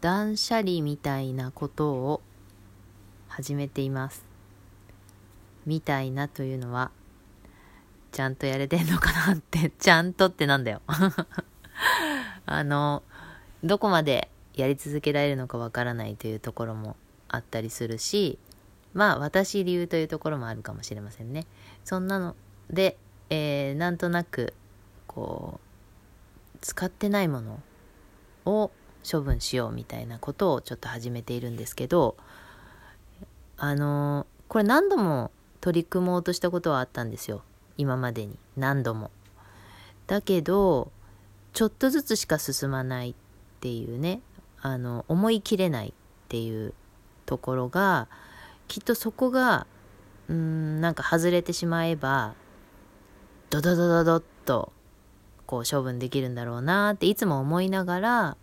断捨離みたいなことを始めています。みたいなというのはちゃんとやれてんのかなってちゃんとってなんだよ。あのどこまでやり続けられるのかわからないというところもあったりするしまあ私理由というところもあるかもしれませんね。そんなので、えー、なんとなくこう使ってないものを処分しようみたいなことをちょっと始めているんですけどあのこれ何度も取り組もうとしたことはあったんですよ。今までに。何度も。だけどちょっとずつしか進まないっていうね。あの思い切れないっていうところがきっとそこがうんなんか外れてしまえばドドドドドッとこう処分できるんだろうなっていつも思いながら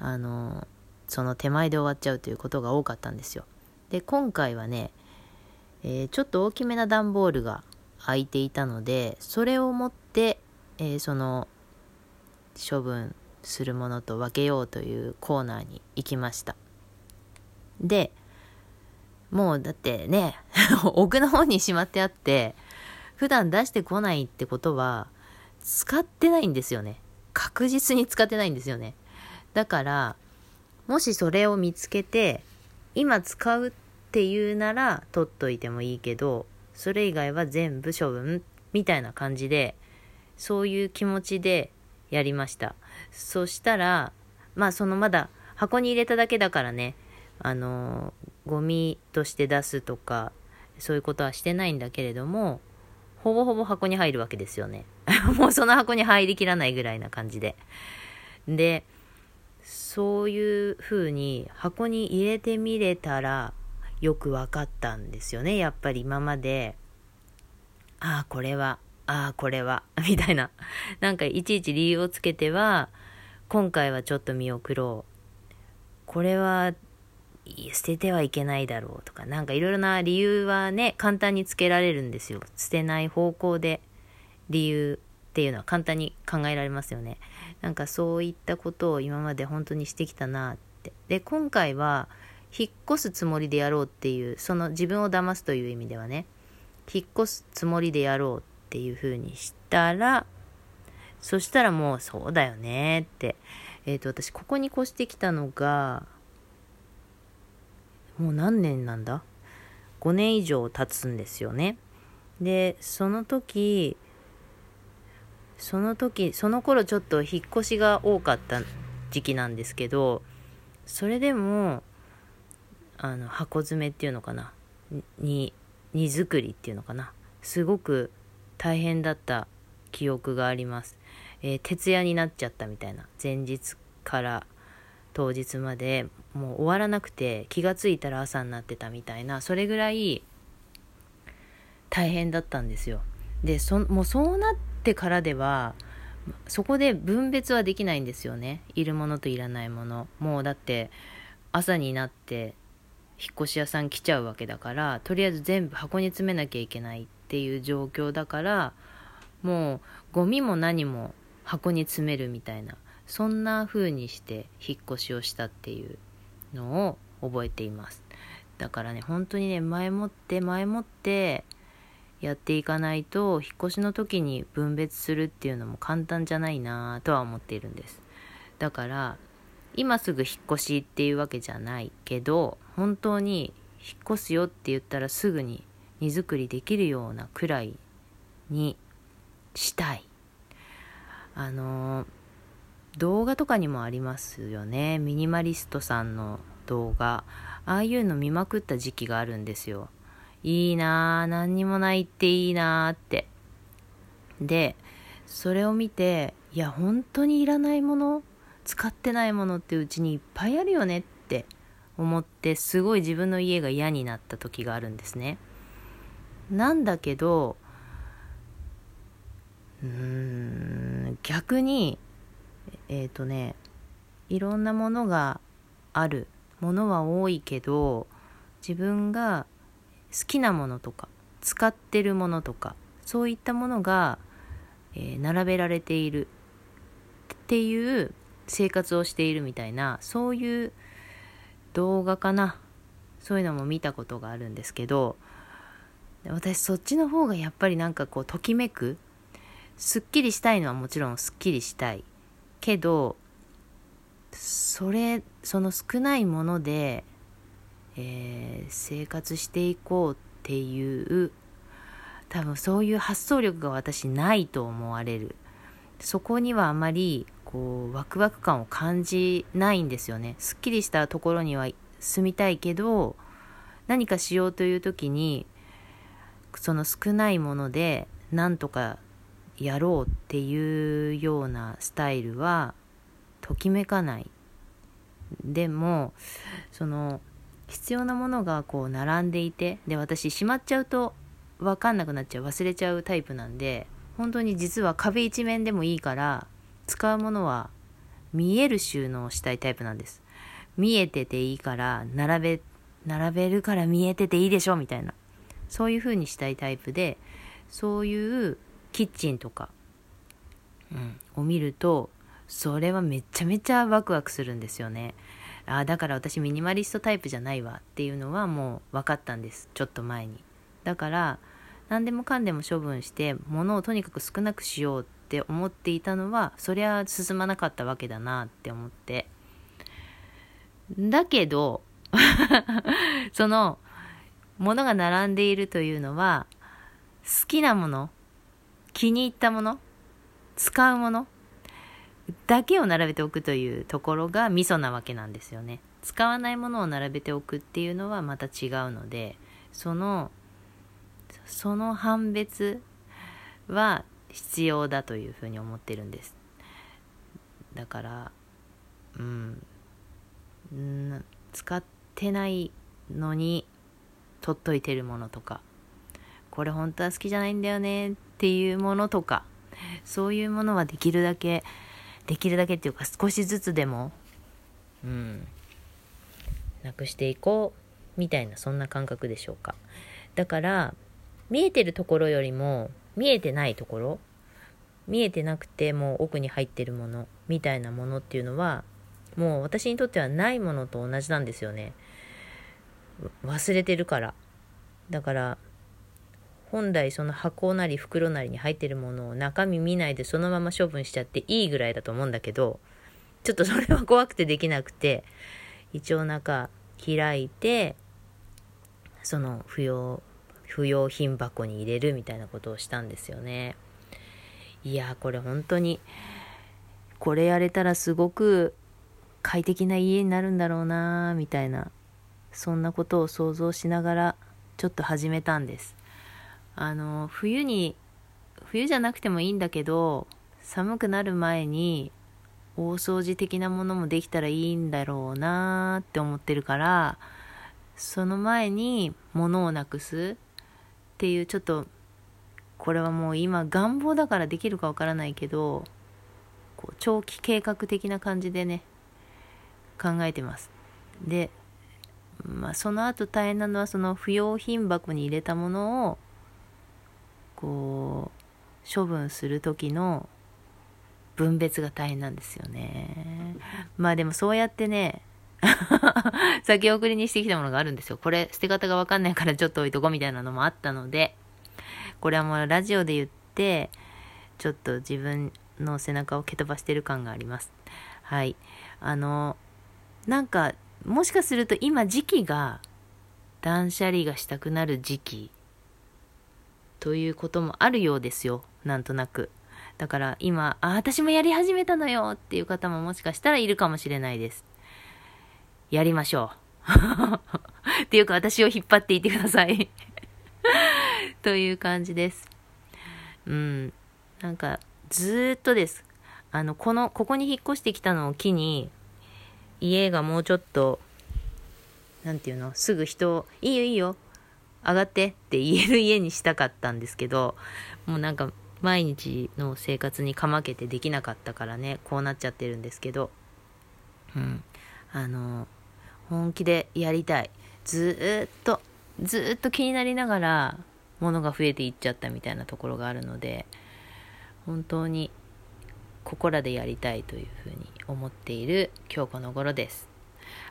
あのその手前で終わっちゃうということが多かったんですよ。で今回はね、えー、ちょっと大きめな段ボールが空いていたのでそれを持って、えー、その処分するものと分けようというコーナーに行きました。で、もうだってね、奥の方にしまってあって、普段出してこないってことは、使ってないんですよね。確実に使ってないんですよね。だから、もしそれを見つけて、今使うっていうなら取っといてもいいけど、それ以外は全部処分みたいな感じで、そういう気持ちでやりました。そしたら、まあそのまだ箱に入れただけだからね、あの、ゴミとして出すとか、そういうことはしてないんだけれども、ほぼほぼ箱に入るわけですよね。もうその箱に入りきらないぐらいな感じで。で、そういう風に箱に入れてみれたらよく分かったんですよね。やっぱり今まで、ああ、これはああ、これは、みたいな。なんかいちいち理由をつけては、今回はちょっと見送ろう。これは、捨ててはいけないだろうとか、なんかいろいろな理由はね、簡単につけられるんですよ。捨てない方向で理由っていうのは簡単に考えられますよね。なんかそういったことを今まで本当にしてきたなって。で、今回は、引っ越すつもりでやろうっていう、その自分を騙すという意味ではね、引っ越すつもりでやろうっていう風にしたら、そしたらもうそうだよねって。えっ、ー、と、私ここに越してきたのが、もう何年なんだ ?5 年以上経つんですよね。で、その時、その時、その頃ちょっと引っ越しが多かった時期なんですけど、それでも、あの、箱詰めっていうのかな。に、荷造りっていうのかな。すごく大変だった記憶があります。えー、徹夜になっちゃったみたいな。前日から当日までもう終わらなくて気がついたら朝になってたみたいな、それぐらい大変だったんですよ。で、そもうそうなってからでは、そこで分別はできないんですよね。いるものといらないもの。もうだって朝になって引っ越し屋さん来ちゃうわけだからとりあえず全部箱に詰めなきゃいけないっていう状況だからもうゴミも何も箱に詰めるみたいなそんな風にして引っ越しをしたっていうのを覚えていますだからね本当にね前もって前もってやっていかないと引っ越しの時に分別するっていうのも簡単じゃないなとは思っているんですだから今すぐ引っ越しっていうわけじゃないけど本当に引っ越すよって言ったらすぐに荷造りできるようなくらいにしたい。あの動画とかにもありますよね。ミニマリストさんの動画。ああいうの見まくった時期があるんですよ。いいなぁ、何にもないっていいなぁって。で、それを見て、いや、本当にいらないもの、使ってないものってうちにいっぱいあるよねって思って、すごい自分の家が嫌になった時があるんですね。なんだけどうーん逆にえっ、ー、とねいろんなものがあるものは多いけど自分が好きなものとか使ってるものとかそういったものが、えー、並べられているっていう生活をしているみたいなそういう動画かな。そういうのも見たことがあるんですけど私そっちの方がやっぱりなんかこうときめくすっきりしたいのはもちろんすっきりしたい。けどそれその少ないもので、えー、生活していこうっていう多分そういう発想力が私ないと思われる。そこにはあまりこうワクワク感を感じないんですよね。すっきりしたところには住みたいけど何かしようという時にその少ないものでなんとかやろうっていうようなスタイルはときめかない。でもその必要なものがこう並んでいてで私しまっちゃうと分かんなくなっちゃう忘れちゃうタイプなんで本当に実は壁一面でもいいから使うものは見える収納をしたいタイプなんです。見えてていいから並べ並べるから見えてていいでしょみたいな。そういう風にしたいタイプでそういうキッチンとか、うん、を見るとそれはめちゃめちゃワクワクするんですよね。ああだから私ミニマリストタイプじゃないわっていうのはもう分かったんです。ちょっと前に。だから何でもかんでも処分して物をとにかく少なくしようって思っていたのはそりゃ進まなかったわけだなって思って。だけど その物が並んでいるというのは好きなもの気に入ったもの使うものだけを並べておくというところがミソなわけなんですよね。使わないものを並べておくっていうのはまた違うのでそのその判別は必要だというふうに思ってるんです。だからうん使ってないのに取っといてるものとかこれ本当は好きじゃないんだよねっていうものとかそういうものはできるだけできるだけっていうか少しずつでもうん。なくしていこうみたいなそんな感覚でしょうか。だから見えてるところよりも見えてないところ見えてなくてもう奥に入ってるものみたいなものっていうのはもう私にとってはないものと同じなんですよね。忘れてるから。だから本来その箱なり袋なりに入ってるものを中身見ないでそのまま処分しちゃっていいぐらいだと思うんだけどちょっとそれは怖くてできなくて一応中開いてその不要不用品箱に入れるみたいなことをしたんですよね。いやこれ本当にこれやれたらすごく快適な家になるんだろうなみたいなそんなことを想像しながらちょっと始めたんです。あの冬に冬じゃなくてもいいんだけど寒くなる前に大掃除的なものもできたらいいんだろうなって思ってるからその前に物をなくす。っていうちょっとこれはもう今願望だからできるかわからないけどこう長期計画的な感じでね考えてます。でまあその後大変なのはその不用品箱に入れたものをこう処分する時の分別が大変なんですよねまあでもそうやってね 先送りにしてきたものがあるんですよ。これ捨て方がわかんないからちょっと置いとこうみたいなのもあったので、これはもうラジオで言って、ちょっと自分の背中を蹴飛ばしてる感があります。はい。あの、なんか、もしかすると今時期が断捨離がしたくなる時期ということもあるようですよ。なんとなく。だから今、あ、私もやり始めたのよっていう方ももしかしたらいるかもしれないです。やりましょう。っていうか私を引っ張っていてください という感じです。うん。なんか、ずっとです。あの、この、ここに引っ越してきたのを機に、家がもうちょっと、なんていうの、すぐ人、いいよいいよ、上がってって言える家にしたかったんですけど、もうなんか、毎日の生活にかまけてできなかったからね、こうなっちゃってるんですけど、うん。あの、本気でやりたいずっとずっと気になりながら物が増えていっちゃったみたいなところがあるので本当にここらでやりたいというふうに思っている今日この頃です。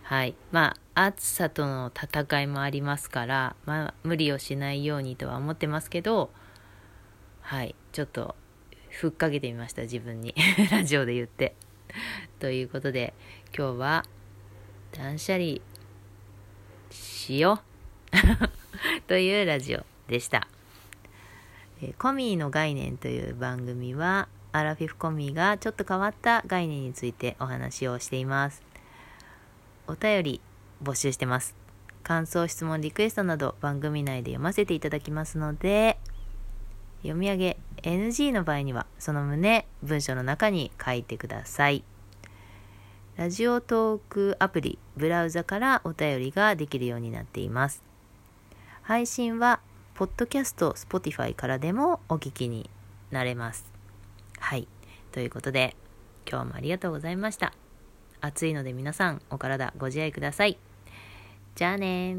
はい。まあ、暑さとの戦いもありますから、まあ、無理をしないようにとは思ってますけど、はい。ちょっと、ふっかけてみました、自分に。ラジオで言って。ということで、今日は、断捨離しよう というラジオでした。コミーの概念という番組は、アラフィフコミーがちょっと変わった概念についてお話をしています。お便り募集してます。感想、質問、リクエストなど番組内で読ませていただきますので、読み上げ NG の場合にはその旨文章の中に書いてください。ラジオトークアプリ、ブラウザからお便りができるようになっています。配信は、ポッドキャスト、Spotify からでもお聞きになれます。はい。ということで、今日もありがとうございました。暑いので皆さん、お体ご自愛ください。じゃあね